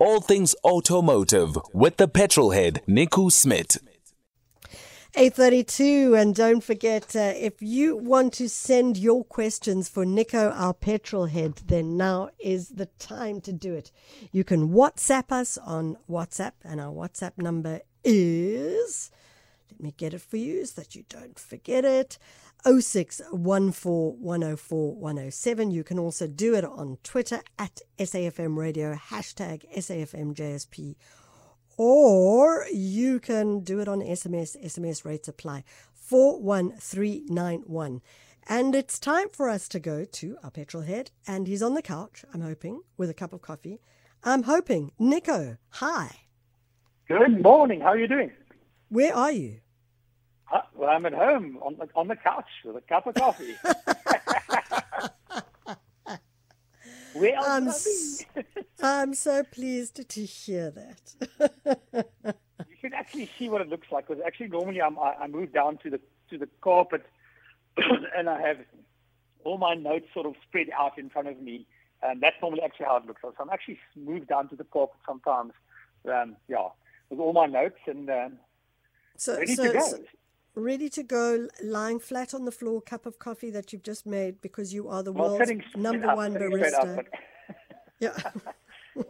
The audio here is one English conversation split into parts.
All things automotive with the petrol head, Nico Smit. 832 and don't forget uh, if you want to send your questions for Nico our petrol head then now is the time to do it you can whatsapp us on whatsapp and our whatsapp number is let me get it for you so that you don't forget it 0614104107 you can also do it on twitter at safm radio hashtag safmjsp or you can do it on SMS. SMS rates apply 41391. And it's time for us to go to our petrol head, and he's on the couch, I'm hoping, with a cup of coffee. I'm hoping. Nico, hi. Good morning. How are you doing? Where are you? Uh, well, I'm at home on the, on the couch with a cup of coffee. Where I'm, s- I'm so pleased to hear that. you can actually see what it looks like. Because actually, normally I'm, I, I move down to the to the carpet, and I have all my notes sort of spread out in front of me, and that's normally actually how it looks. So I'm actually moved down to the carpet sometimes. Um, yeah, with all my notes and um, so, ready so, to go. so ready to go, lying flat on the floor, cup of coffee that you've just made because you are the well, world's number up, one barista. up, Yeah.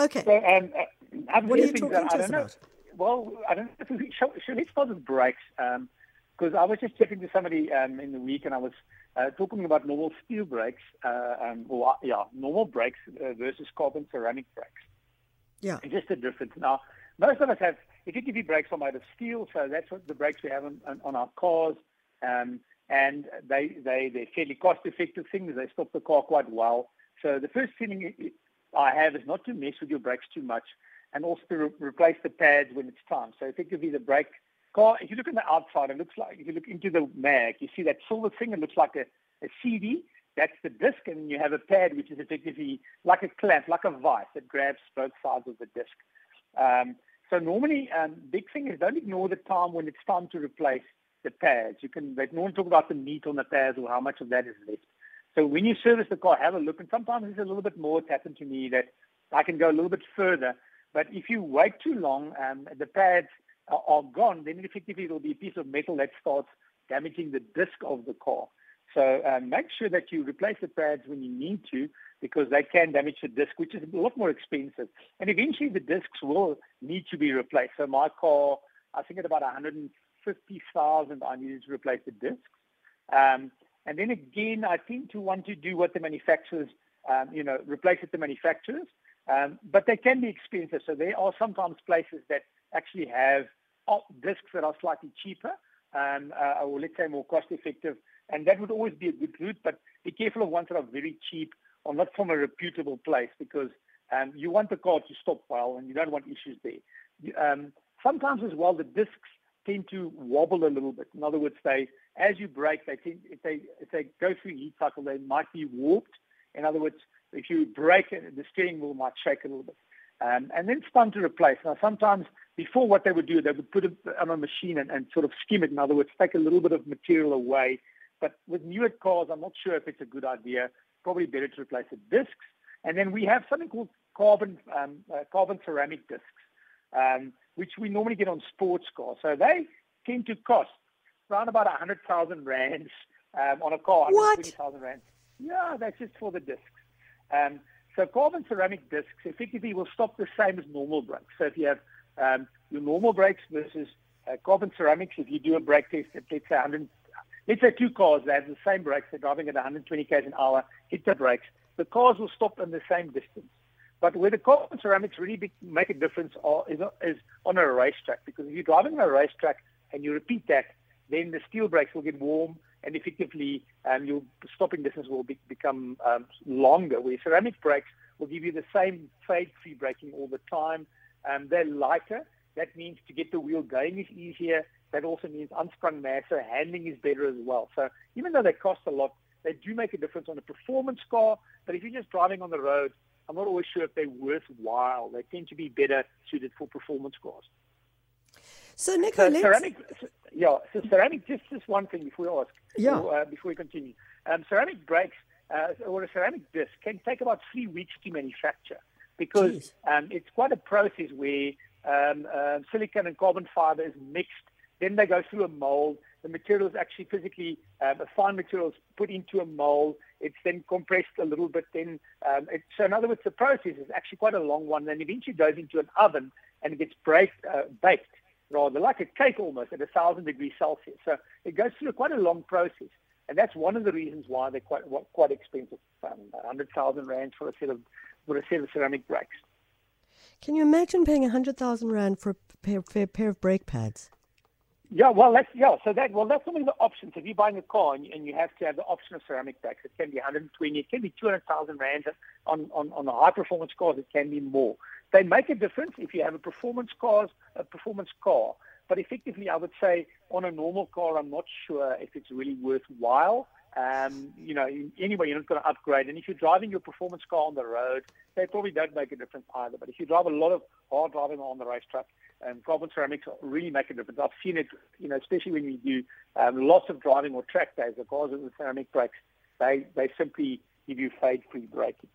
okay. So, um, uh, I What are you talking that to us don't know. about? Well, I don't know if we should, should we start with brakes? Because I was just chatting to somebody um, in the week, and I was uh, talking about normal steel brakes, uh, um, or uh, yeah, normal brakes uh, versus carbon ceramic brakes. Yeah. Just a difference. Now, most of us have effectively brakes are made of steel, so that's what the brakes we have on, on, our cars. Um, and they, they, they're fairly cost-effective things. They stop the car quite well. So the first thing I have is not to mess with your brakes too much and also to re- replace the pads when it's time. So effectively the brake car, if you look on the outside, it looks like, if you look into the mag, you see that silver thing, it looks like a, a CD. That's the disc, and you have a pad, which is effectively like a clamp, like a vice that grabs both sides of the disc. Um, so normally, um, big thing is don't ignore the time when it's time to replace the pads. You can they normally talk about the meat on the pads or how much of that is left. So when you service the car, have a look. And sometimes it's a little bit more. It's happened to me that I can go a little bit further. But if you wait too long, um, the pads are, are gone. Then effectively it will be a piece of metal that starts damaging the disc of the car. So um, make sure that you replace the pads when you need to because they can damage the disc, which is a lot more expensive. And eventually the discs will need to be replaced. So my car, I think at about 150,000, I needed to replace the discs. Um, and then again, I tend to want to do what the manufacturers, um, you know, replace it the manufacturers. Um, but they can be expensive. So there are sometimes places that actually have discs that are slightly cheaper, um, uh, or let's say more cost effective. And that would always be a good route. But be careful of ones that are very cheap or not from a reputable place because um, you want the car to stop well and you don't want issues there. Um, sometimes as well, the discs tend to wobble a little bit. In other words, they as you brake, they tend, if they if they go through heat cycle, they might be warped. In other words, if you brake, the steering wheel might shake a little bit. Um, and then it's time to replace. Now, sometimes before what they would do, they would put it on a machine and, and sort of skim it. In other words, take a little bit of material away. But with newer cars, I'm not sure if it's a good idea. Probably better to replace the discs. And then we have something called carbon um, uh, carbon ceramic discs, um, which we normally get on sports cars. So they tend to cost around about 100,000 rands um, on a car. What? 120,000 rands. Yeah, that's just for the discs. Um, so carbon ceramic discs effectively will stop the same as normal brakes. So if you have um, your normal brakes versus uh, carbon ceramics, if you do a brake test at let's say 100, let's say two cars that have the same brakes, they're driving at 120 k's an hour, hit the brakes, the cars will stop in the same distance. But where the carbon ceramics really be, make a difference are, is, is on a racetrack because if you're driving on a racetrack and you repeat that, then the steel brakes will get warm and effectively um, your stopping distance will be, become um, longer. Where ceramic brakes will give you the same fade-free braking all the time. Um, they're lighter. That means to get the wheel going is easier. That also means unsprung mass, so handling is better as well. So even though they cost a lot, they do make a difference on a performance car. But if you're just driving on the road, I'm not always sure if they're worthwhile. They tend to be better suited for performance cars. So, Nico, So ceramic, yeah. So ceramic. Just just one thing before we ask. Yeah. Or, uh, before we continue, um, ceramic brakes uh, or a ceramic disc can take about three weeks to manufacture. because um, it's quite a process where um, uh, silicon and carbon fiber is mixed. Then they go through a mold. The material is actually physically, um, a fine material is put into a mold. It's then compressed a little bit. Then, um, it, so in other words, the process is actually quite a long one. Then eventually goes into an oven and it gets baked, uh, baked rather like a cake almost at a thousand degrees Celsius. So it goes through quite a long process. And that's one of the reasons why they're quite quite expensive. Um, 100,000 rand for a set of for a set of ceramic brakes. Can you imagine paying 100,000 rand for a pair, for a pair of brake pads? Yeah, well, that's yeah. So that well, that's one of the options. If you're buying a car and you, and you have to have the option of ceramic brakes, it can be 120, it can be 200,000 rand. On on on the high performance cars, it can be more. They make a difference if you have a performance car, a performance car. But effectively, I would say on a normal car, I'm not sure if it's really worthwhile. Um, you know, anyway, you're not going to upgrade. And if you're driving your performance car on the road, they probably don't make a difference either. But if you drive a lot of hard driving on the racetrack, um, carbon ceramics really make a difference. I've seen it, you know, especially when you do um, lots of driving or track days, the cars with the ceramic brakes, they, they simply give you fade-free braking.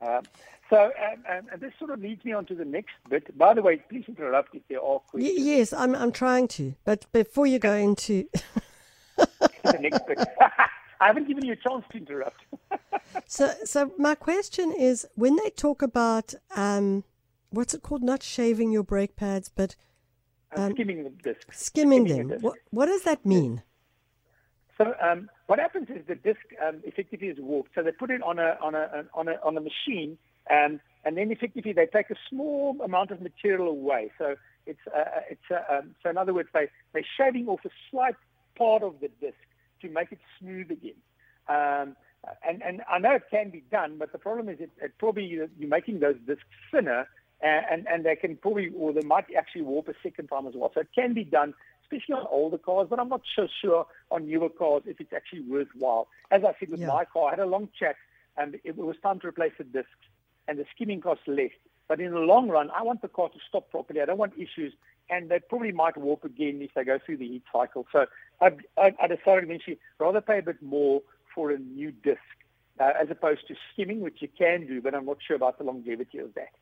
Um, so, um, um, and this sort of leads me on to the next bit. By the way, please interrupt if there are questions. Y- yes, I'm, I'm trying to. But before you go into the next bit, I haven't given you a chance to interrupt. so, so my question is, when they talk about um, what's it called? Not shaving your brake pads, but um, skimming the disc. Skimming, skimming them. The disc. What, what does that mean? So um, what happens is the disc um, effectively is warped. So they put it on a on a on a on a machine, um, and then effectively they take a small amount of material away. So it's uh, uh it's uh, um, so in other words they they're shaving off a slight part of the disc to make it smooth again. Um, and and I know it can be done, but the problem is it, it probably you're making those discs thinner, and, and they can probably or they might actually warp a second time as well. So it can be done especially on older cars, but I'm not so sure on newer cars if it's actually worthwhile. As I said with yeah. my car, I had a long chat and it was time to replace the discs and the skimming costs less. But in the long run, I want the car to stop properly. I don't want issues, and they probably might warp again if they go through the heat cycle. So I, I, I decided eventually rather pay a bit more for a new disc uh, as opposed to skimming, which you can do, but I'm not sure about the longevity of that.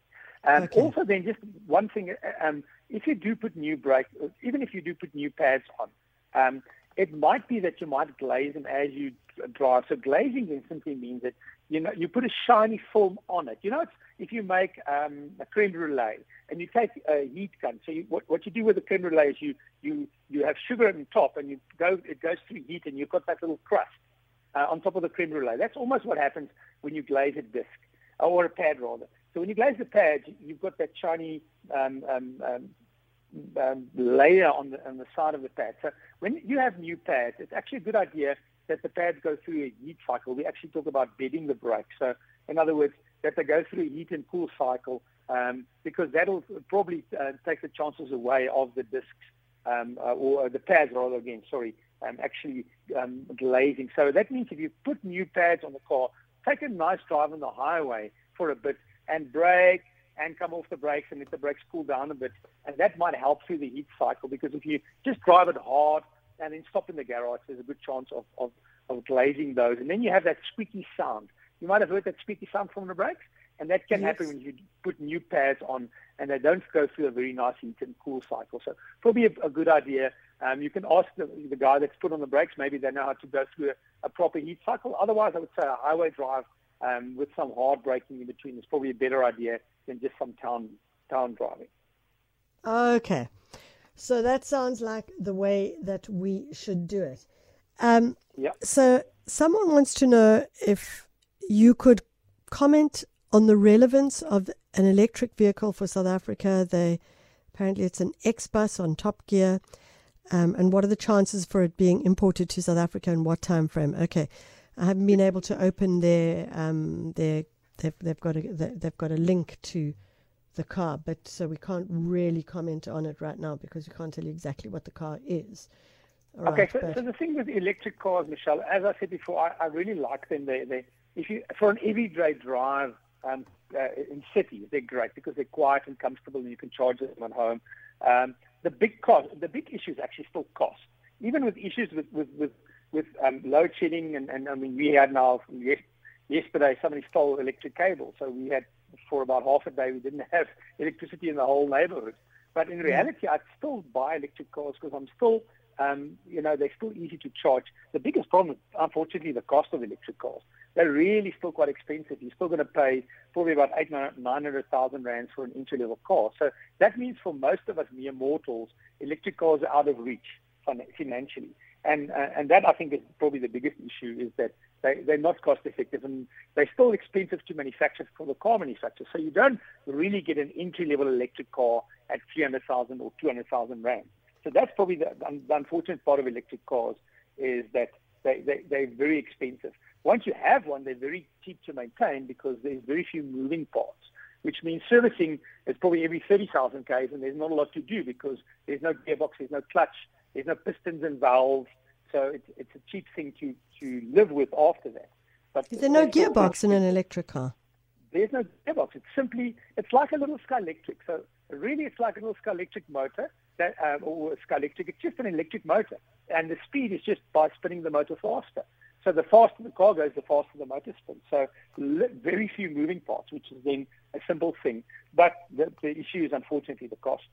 Um, okay. Also, then just one thing: uh, um, if you do put new brake, even if you do put new pads on, um, it might be that you might glaze them as you drive. So glazing then simply means that you know you put a shiny film on it. You know, it's, if you make um, a creme brulee and you take a heat gun. So you, what, what you do with the creme brulee is you you you have sugar on top and you go it goes through heat and you've got that little crust uh, on top of the creme brulee. That's almost what happens when you glaze a disc or a pad rather. So when you glaze the pad, you've got that shiny um, um, um, um, layer on the on the side of the pad. So when you have new pads, it's actually a good idea that the pads go through a heat cycle. We actually talk about bedding the brake. So in other words, that they go through a heat and cool cycle um, because that'll probably uh, take the chances away of the discs um, uh, or the pads rather again. Sorry, um, actually um, glazing. So that means if you put new pads on the car, take a nice drive on the highway for a bit and brake and come off the brakes and let the brakes cool down a bit. And that might help through the heat cycle because if you just drive it hard and then stop in the garage, there's a good chance of, of, of glazing those. And then you have that squeaky sound. You might have heard that squeaky sound from the brakes. And that can yes. happen when you put new pads on and they don't go through a very nice heat and cool cycle. So probably a, a good idea. Um, you can ask the, the guy that's put on the brakes. Maybe they know how to go through a, a proper heat cycle. Otherwise, I would say a highway drive um, with some hard braking in between is probably a better idea than just some town town driving. Okay, so that sounds like the way that we should do it. Um, yeah. So someone wants to know if you could comment on the relevance of an electric vehicle for South Africa. They apparently it's an X bus on Top Gear. Um, and what are the chances for it being imported to South Africa and what time frame? Okay, I haven't been able to open their um, their they've they've got a they've got a link to the car, but so we can't really comment on it right now because we can't tell you exactly what the car is. okay, so, so, the thing with electric cars, Michelle, as I said before, I, I really like them. They, they, if you for an everyday drive um, uh, in cities, they're great because they're quiet and comfortable, and you can charge them at home. Um, the big cost, the big issue is actually still cost. Even with issues with with, with with um, load shedding, and, and I mean, we had now yes, yesterday somebody stole electric cable, so we had for about half a day we didn't have electricity in the whole neighborhood. But in reality, I'd still buy electric cars because I'm still, um, you know, they're still easy to charge. The biggest problem, is, unfortunately, the cost of electric cars. They're really still quite expensive. You're still going to pay probably about eight, nine hundred thousand rands for an entry-level car. So that means for most of us mere mortals, electric cars are out of reach financially. And uh, and that I think is probably the biggest issue is that they, they're not cost effective and they're still expensive to manufacture for the car manufacturer. So you don't really get an entry level electric car at 300,000 or 200,000 rand. So that's probably the, the, unfortunate part of electric cars is that they, they, they're very expensive. Once you have one, they're very cheap to maintain because there's very few moving parts, which means servicing is probably every 30,000 Ks and there's not a lot to do because there's no gearbox, there's no clutch, there's no pistons and valves. So it's, it's a cheap thing to, to live with after that. But is there no gearbox in an electric car? There's no gearbox. It's simply, it's like a little Scalextric. So really, it's like a little Scalextric motor that, uh, or. It's just an electric motor, and the speed is just by spinning the motor faster. So the faster the car goes, the faster the motor spins. So very few moving parts, which is then a simple thing. But the, the issue is unfortunately the cost,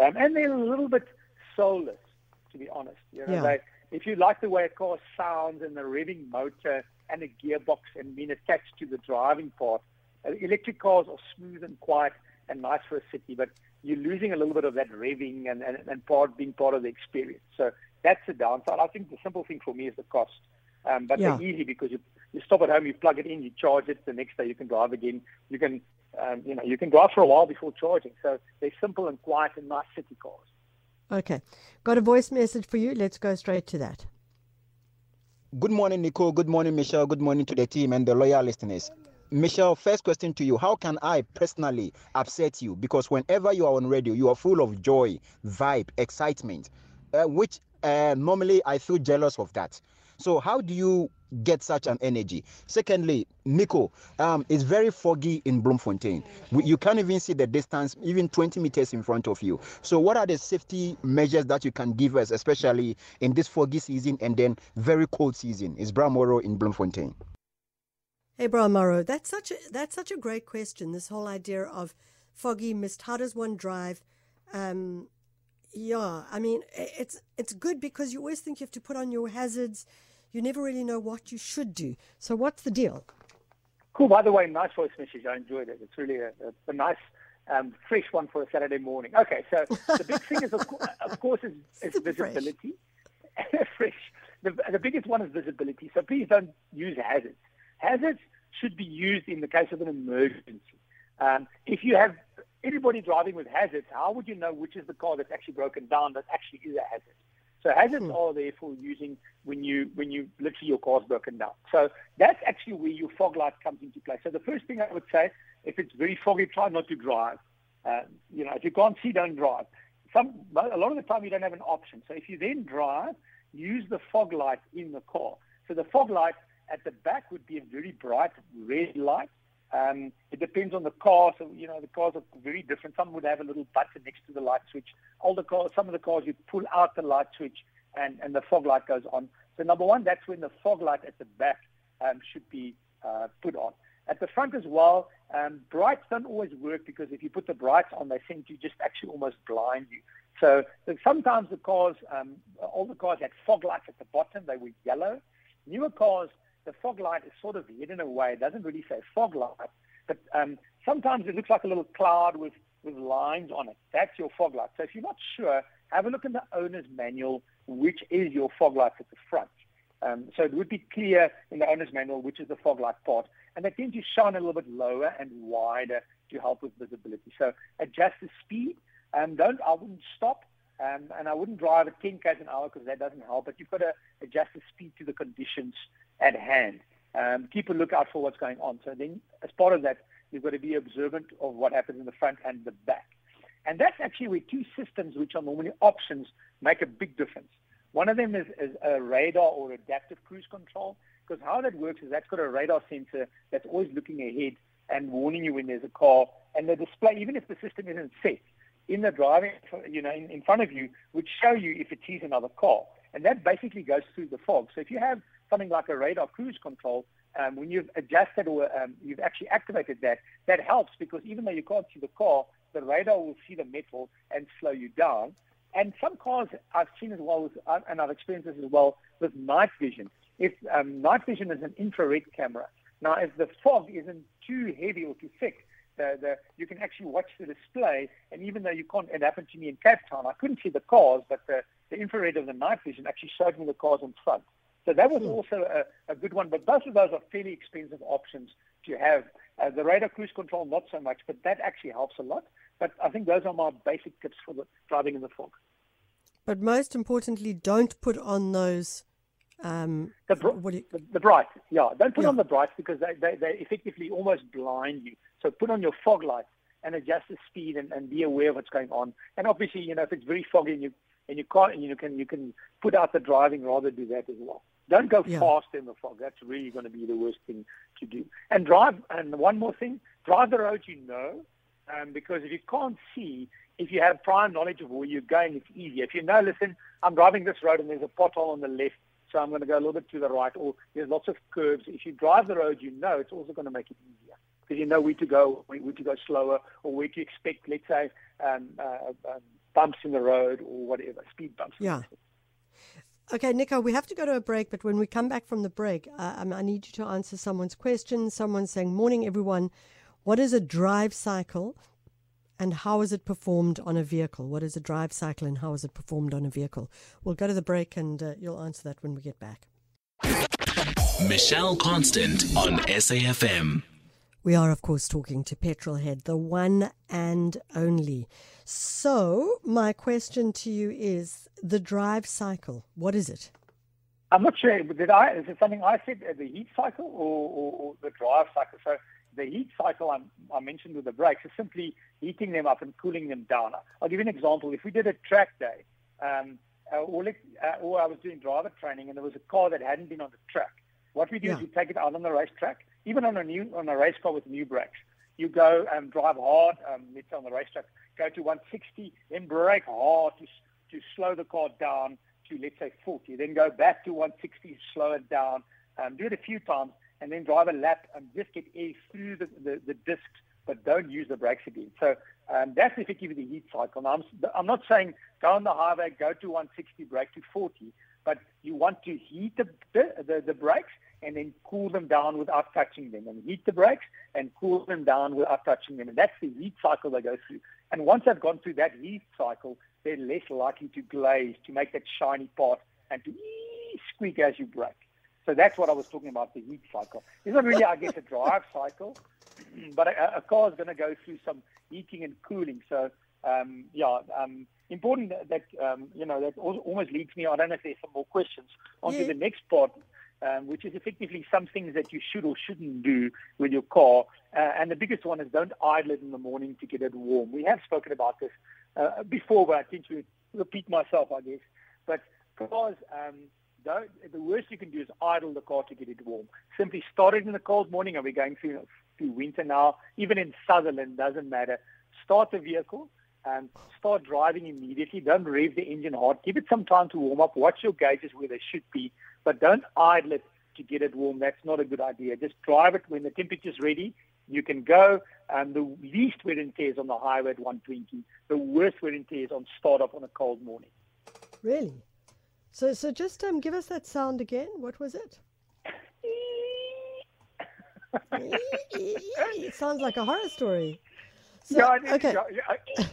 um, and they're a little bit soulless, to be honest. You know, yeah. they, if you like the way a car sounds and the revving motor and a gearbox and being attached to the driving part, uh, electric cars are smooth and quiet and nice for a city, but you're losing a little bit of that revving and, and, and part being part of the experience. So that's the downside. I think the simple thing for me is the cost. Um, but yeah. they're easy because you, you stop at home, you plug it in, you charge it. The next day you can drive again. You can, um, you know, you can drive for a while before charging. So they're simple and quiet and nice city cars. Okay. Got a voice message for you. Let's go straight to that. Good morning, Nicole. Good morning, Michelle. Good morning to the team and the loyal listeners. Michelle, first question to you. How can I personally upset you? Because whenever you are on radio, you are full of joy, vibe, excitement, uh, which uh, normally I feel jealous of that. So, how do you get such an energy? Secondly, Nico, um, it's very foggy in Bloemfontein. You can't even see the distance, even 20 meters in front of you. So, what are the safety measures that you can give us, especially in this foggy season and then very cold season? Is Bramoro in Bloemfontein? Hey, Bramoro, that's such a that's such a great question. This whole idea of foggy mist. How does one drive? Um, yeah, I mean, it's it's good because you always think you have to put on your hazards you never really know what you should do. So, what's the deal? Cool. By the way, nice voice message. I enjoyed it. It's really a, a, a nice, um, fresh one for a Saturday morning. Okay, so the big thing is, of, co- of course, is, is visibility. Fresh. fresh. The, the biggest one is visibility. So please don't use hazards. Hazards should be used in the case of an emergency. Um, if you have anybody driving with hazards, how would you know which is the car that's actually broken down that actually is a hazard? So hazards hmm. are there for using when you when you literally your car's broken down. So that's actually where your fog light comes into play. So the first thing I would say, if it's very foggy, try not to drive. Uh, you know, if you can't see, don't drive. Some a lot of the time you don't have an option. So if you then drive, use the fog light in the car. So the fog light at the back would be a very bright red light um, it depends on the car. So, you know, the cars are very different. Some would have a little button next to the light switch. Older cars, some of the cars, you pull out the light switch and, and the fog light goes on. So, number one, that's when the fog light at the back um, should be uh, put on. At the front as well, um, brights don't always work because if you put the brights on, they seem to just actually almost blind you. So, so sometimes the cars, um, older cars had fog lights at the bottom. They were yellow. Newer cars the fog light is sort of hidden away. It doesn't really say fog light, but um, sometimes it looks like a little cloud with, with lines on it. That's your fog light. So if you're not sure, have a look in the owner's manual, which is your fog light at the front. Um, so it would be clear in the owner's manual which is the fog light part. And they tend to shine a little bit lower and wider to help with visibility. So adjust the speed. Um, don't, I wouldn't stop. Um, and I wouldn't drive at 10 k's an hour because that doesn't help. But you've got to adjust the speed to the conditions at hand. Um, keep a lookout for what's going on. So then, as part of that, you've got to be observant of what happens in the front and the back. And that's actually where two systems, which are normally options, make a big difference. One of them is, is a radar or adaptive cruise control, because how that works is that's got a radar sensor that's always looking ahead and warning you when there's a car. And the display, even if the system isn't set, in the driving, you know, in, in front of you, would show you if it sees another car. And that basically goes through the fog. So if you have something like a radar cruise control, um, when you've adjusted or um, you've actually activated that, that helps because even though you can't see the car, the radar will see the metal and slow you down. And some cars I've seen as well, with, uh, and I've experienced this as well with night vision. If um, night vision is an infrared camera, now if the fog isn't too heavy or too thick, the, the, you can actually watch the display. And even though you can't, it happened to me in Cape Town, I couldn't see the cars, but the, the infrared of the night vision actually showed me the cars in front. So that was also a, a good one. But both of those are fairly expensive options to have. Uh, the radar cruise control, not so much, but that actually helps a lot. But I think those are my basic tips for the, driving in the fog. But most importantly, don't put on those. Um, the, br- you, the, the bright, yeah. Don't put yeah. on the brights because they, they, they effectively almost blind you. So put on your fog lights and adjust the speed and, and be aware of what's going on. And obviously, you know, if it's very foggy and you and you can't, and you can you can put out the driving, rather do that as well. Don't go Yeah. fast in the fog. That's really going to be the worst thing to do. And drive. And one more thing: drive the road you know, um, because if you can't see, if you have prior knowledge of where you're going, it's easier. If you know, listen, I'm driving this road and there's a pothole on the left, so I'm going to go a little bit to the right, or there's lots of curves. If you drive the road you know, it's also going to make it easier because you know where to go, where where to go slower, or where to expect, let's say, um, uh, um, bumps in the road or whatever, speed bumps. Yeah. Okay, Nico, we have to go to a break, but when we come back from the break, uh, um, I need you to answer someone's question. Someone's saying, Morning, everyone. What is a drive cycle and how is it performed on a vehicle? What is a drive cycle and how is it performed on a vehicle? We'll go to the break and uh, you'll answer that when we get back. Michelle Constant on SAFM. We are, of course, talking to Petrolhead, the one and only. So, my question to you is the drive cycle. What is it? I'm not sure. Did I? Is it something I said? uh, The heat cycle or, or, or the drive cycle? So the heat cycle I, I mentioned with the brakes is simply heating them up and cooling them down. I'll give you an example. If we did a track day, um, uh, or, let, uh, or I was doing driver training and there was a car that hadn't been on the track, what we do Yeah. is we take it out on the racetrack, even on a new on a race car with new brakes. You go and drive hard, um, let's say on the racetrack, go to 160, then brake hard to, to slow the car down to, let's say, 40. Then go back to 160, slow it down, um, do it a few times, and then drive a lap and just get air through the, the, the discs, but don't use the brakes again. So um, that's effectively the heat cycle. Now, I'm, I'm not saying go on the highway, go to 160, brake to 40, but you want to heat the, the, the, the brakes and then cool them down without touching them, and heat the brakes and cool them down without touching them. And that's the heat cycle they go through. And once they've gone through that heat cycle, they're less likely to glaze, to make that shiny part, and to squeak as you brake. So that's what I was talking about, the heat cycle. It's not really, I guess, a drive cycle, but a, a car is going to go through some heating and cooling. So, um, yeah, um, important that, that um, you know, that almost leads me, I don't know if there's some more questions, onto Yeah. the next part, um, which is effectively some things that you should or shouldn't do with your car. Uh, and the biggest one is don't idle it in the morning to get it warm. We have spoken about this uh, before, but I tend to repeat myself, I guess. But cars, um, don't, the worst you can do is idle the car to get it warm. Simply start it in the cold morning. Are we going through, through winter now? Even in Sutherland, doesn't matter. Start the vehicle and start driving immediately. Don't rev the engine hard. Give it some time to warm up. Watch your gauges where they should be, but don't idle it to get it warm. That's not a good idea. Just drive it when the temperature's ready. You can go. And the least wear and tear is on the highway at 120. The worst wear and tear is on startup on a cold morning. Really? So, so just um, give us that sound again. What was it? it sounds like a horror story. So, Yeah, okay. yeah, yeah.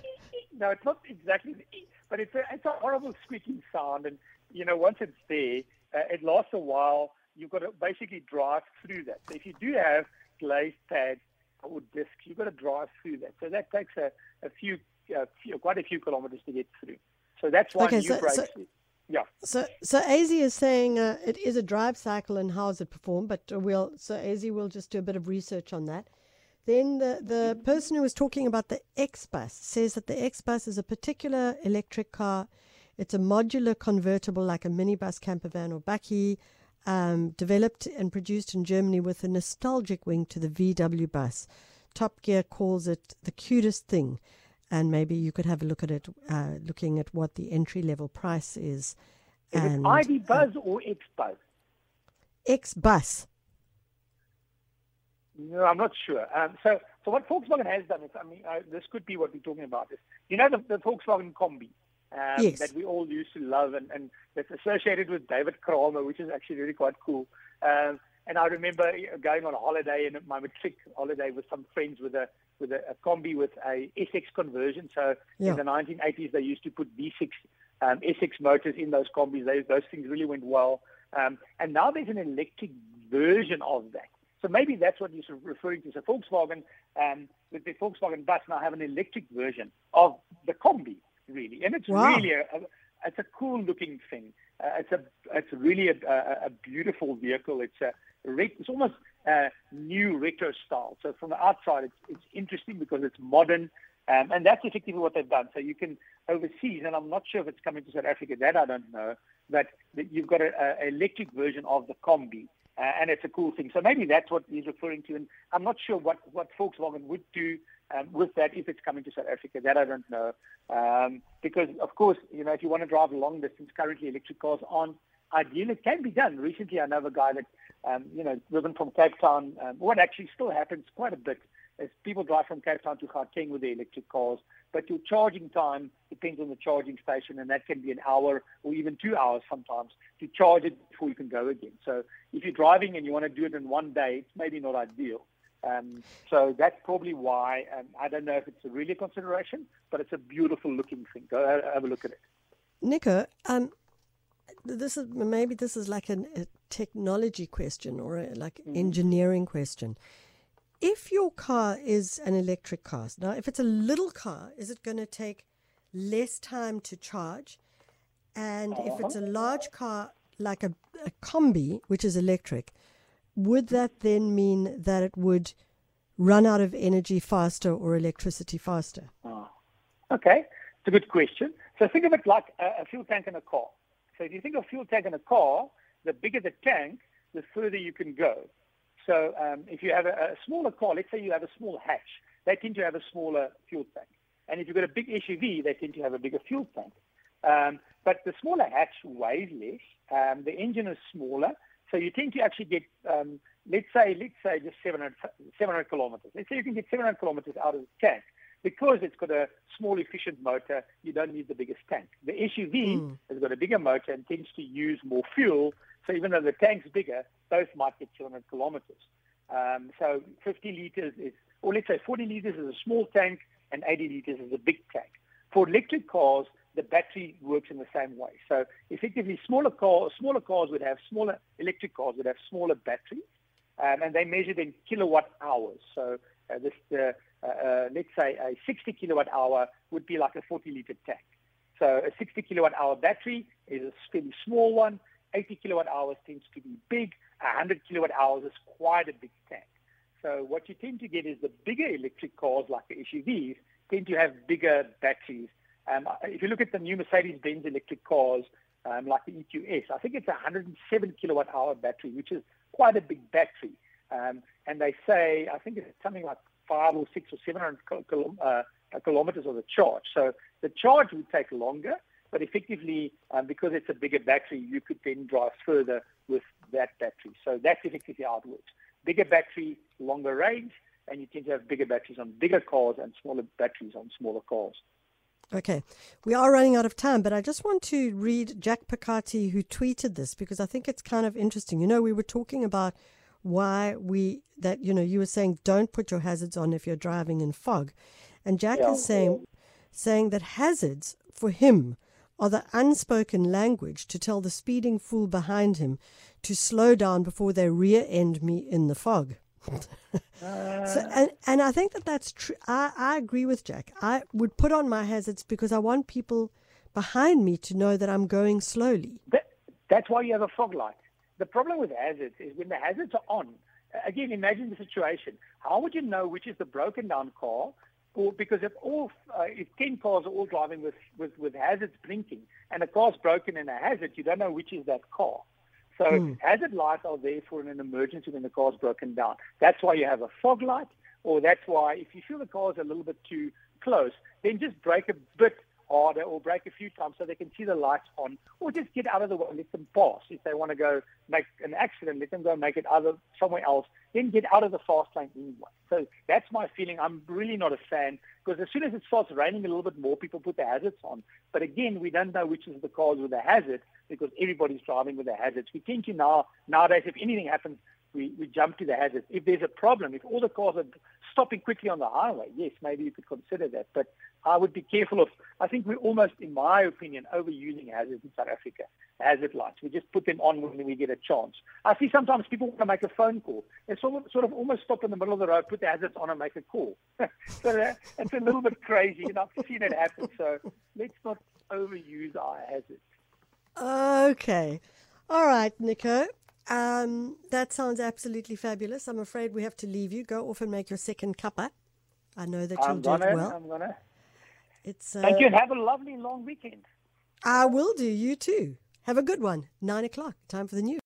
No, it's not exactly, the e, but it's a, it's a horrible squeaking sound. And, you know, once it's there, uh, it lasts a while. You've got to basically drive through that. So if you do have glazed pads or discs, you've got to drive through that. So that takes a, a few, uh, few, quite a few kilometers to get through. So that's why Okay, new so- brakes. so- yeah. So, so AZ is saying uh, it is a drive cycle and how is it performed? But we'll so AZ will just do a bit of research on that. Then the the person who was talking about the X bus says that the X bus is a particular electric car. It's a modular convertible like a minibus, camper van, or bakkie, um, developed and produced in Germany with a nostalgic wing to the VW bus. Top Gear calls it the cutest thing and maybe you could have a look at it, uh, looking at what the entry level price is. Is and it ID Buzz or X Buzz? X bus. No, I'm not sure. Um, so, so what Volkswagen has done is, I mean, uh, this could be what we're talking about. Is you know the, the Volkswagen Combi um, Yes. that we all used to love, and, and that's associated with David Kramer, which is actually really quite cool. Um, and I remember uh, going on a holiday in my matric holiday with some friends with a with a, a Combi with a SX conversion. So Yeah. in the 1980s, they used to put V6 um, SX motors in those combis. They, those things really went well. Um, and now there's an electric version of that. So maybe that's what you're referring to. So Volkswagen, um, with the Volkswagen bus now have an electric version of the combi, really, and it's Wow. really a, a it's a cool looking thing. Uh, it's a it's really a, a, a beautiful vehicle. It's a it's almost a new retro style. So from the outside, it's it's interesting because it's modern. Um, and that's effectively what they've done. So you can overseas, and I'm not sure if it's coming to South Africa. That I don't know. But that you've got a, a electric version of the combi, uh, and it's a cool thing. So maybe that's what he's referring to. And I'm not sure what what Volkswagen would do um, with that if it's coming to South Africa. That I don't know. Um, because of course, you know, if you want to drive long distance, currently electric cars aren't ideal. It can be done. Recently, I know a guy that um, you know driven from Cape Town. Um, what actually still happens quite a bit is people drive from Cape Town to Gauteng with their electric cars, but your charging time depends on the charging station, and that can be an hour or even two hours sometimes to charge it before you can go again. So if you're driving and you want to do it in one day, it's maybe not ideal. Um, so that's probably why. Um, I don't know if it's a really a consideration, but it's a beautiful looking thing. Go ha- have a look at it. Nico, um, this is maybe this is like an, a technology question or a, like engineering question. If your car is an electric car, now if it's a little car, is it going to take less time to charge? And if it's a large car like a, a combi, which is electric, would that then mean that it would run out of energy faster or electricity faster? Ah, okay, it's a good question. So think of it like a, a fuel tank in a car. So if you think of a fuel tank in a car, the bigger the tank, the further you can go. So um, if you have a, a smaller car, let's say you have a small hatch, they tend to have a smaller fuel tank. And if you've got a big SUV, they tend to have a bigger fuel tank. Um, but the smaller hatch weighs less. Um, the engine is smaller, so you tend to actually get, um, let's say, let's say just 700, 700 kilometers. Let's say you can get 700 kilometers out of the tank because it's got a small, efficient motor. You don't need the biggest tank. The SUV has got a bigger motor and tends to use more fuel. So even though the tank's bigger, both might get 700 kilometers. Um, so 50 liters is, or let's say 40 liters is a small tank and 80 liters is a big tank. For electric cars, the battery works in the same way. So effectively, smaller cars, smaller cars would have smaller electric cars would have smaller batteries, um, and they measured in kilowatt hours. So uh, this, uh, uh, let's say a 60 kilowatt hour would be like a 40 liter tank. So a 60 kilowatt hour battery is a fairly small one. 80 kilowatt hours tends to be big. 100 kilowatt hours is quite a big tank. So what you tend to get is the bigger electric cars like the SUVs tend to have bigger batteries. Um, if you look at the new Mercedes-Benz electric cars, um, like the EQS, I think it's a 107 kilowatt hour battery, which is quite a big battery. Um, and they say, I think it's something like five or six or 700 kil- kil- uh, kilometers of the charge. So the charge would take longer, but effectively, um, because it's a bigger battery, you could then drive further with that battery. So that's effectively how it works. Bigger battery, longer range, and you tend to have bigger batteries on bigger cars and smaller batteries on smaller cars. Okay, we are running out of time, but I just want to read Jack Picati who tweeted this because I think it's kind of interesting. You know, we were talking about why we that you know you were saying don't put your hazards on if you're driving in fog, and Jack Yeah. is saying saying that hazards for him are the unspoken language to tell the speeding fool behind him to slow down before they rear end me in the fog. So, and, and I think that that's true. I, I agree with Jack. I would put on my hazards because I want people behind me to know that I'm going slowly. That, that's why you have a fog light. The problem with hazards is when the hazards are on. Again, imagine the situation. How would you know which is the broken down car? Or because if all uh, if ten cars are all driving with, with, with hazards blinking and a car's broken in a hazard, you don't know which is that car. So hazard lights are there for an emergency when the car's broken down. That's why you have a fog light, or that's why if you feel the car's a little bit too close, then just brake a bit harder or break a few times so they can see the lights on, or just get out of the way and let them pass. If they want to go make an accident, let them go make it other somewhere else. Then get out of the fast lane anyway. So that's my feeling. I'm really not a fan because as soon as it starts raining a little bit more, people put the hazards on. But again, we don't know which is the cause with the hazard because everybody's driving with the hazards. We tend to now nowadays, if anything happens, we, we jump to the hazards. If there's a problem, if all the cars are stopping quickly on the highway, yes, maybe you could consider that. But I would be careful of, I think we're almost, in my opinion, overusing hazards in South Africa, hazard lights. We just put them on when we get a chance. I see sometimes people want to make a phone call. They sort of, sort of almost stop in the middle of the road, put the hazards on and make a call. so that, it's a little bit crazy, and I've seen it happen. So let's not overuse our hazards. Okay. All right, Nico. Um, that sounds absolutely fabulous. I'm afraid we have to leave you. Go off and make your second cuppa. I know that you'll I'm do it well. I'm gonna. It's uh, Thank you, and have a lovely long weekend. I will do. You too. Have a good one. Nine o'clock. Time for the news.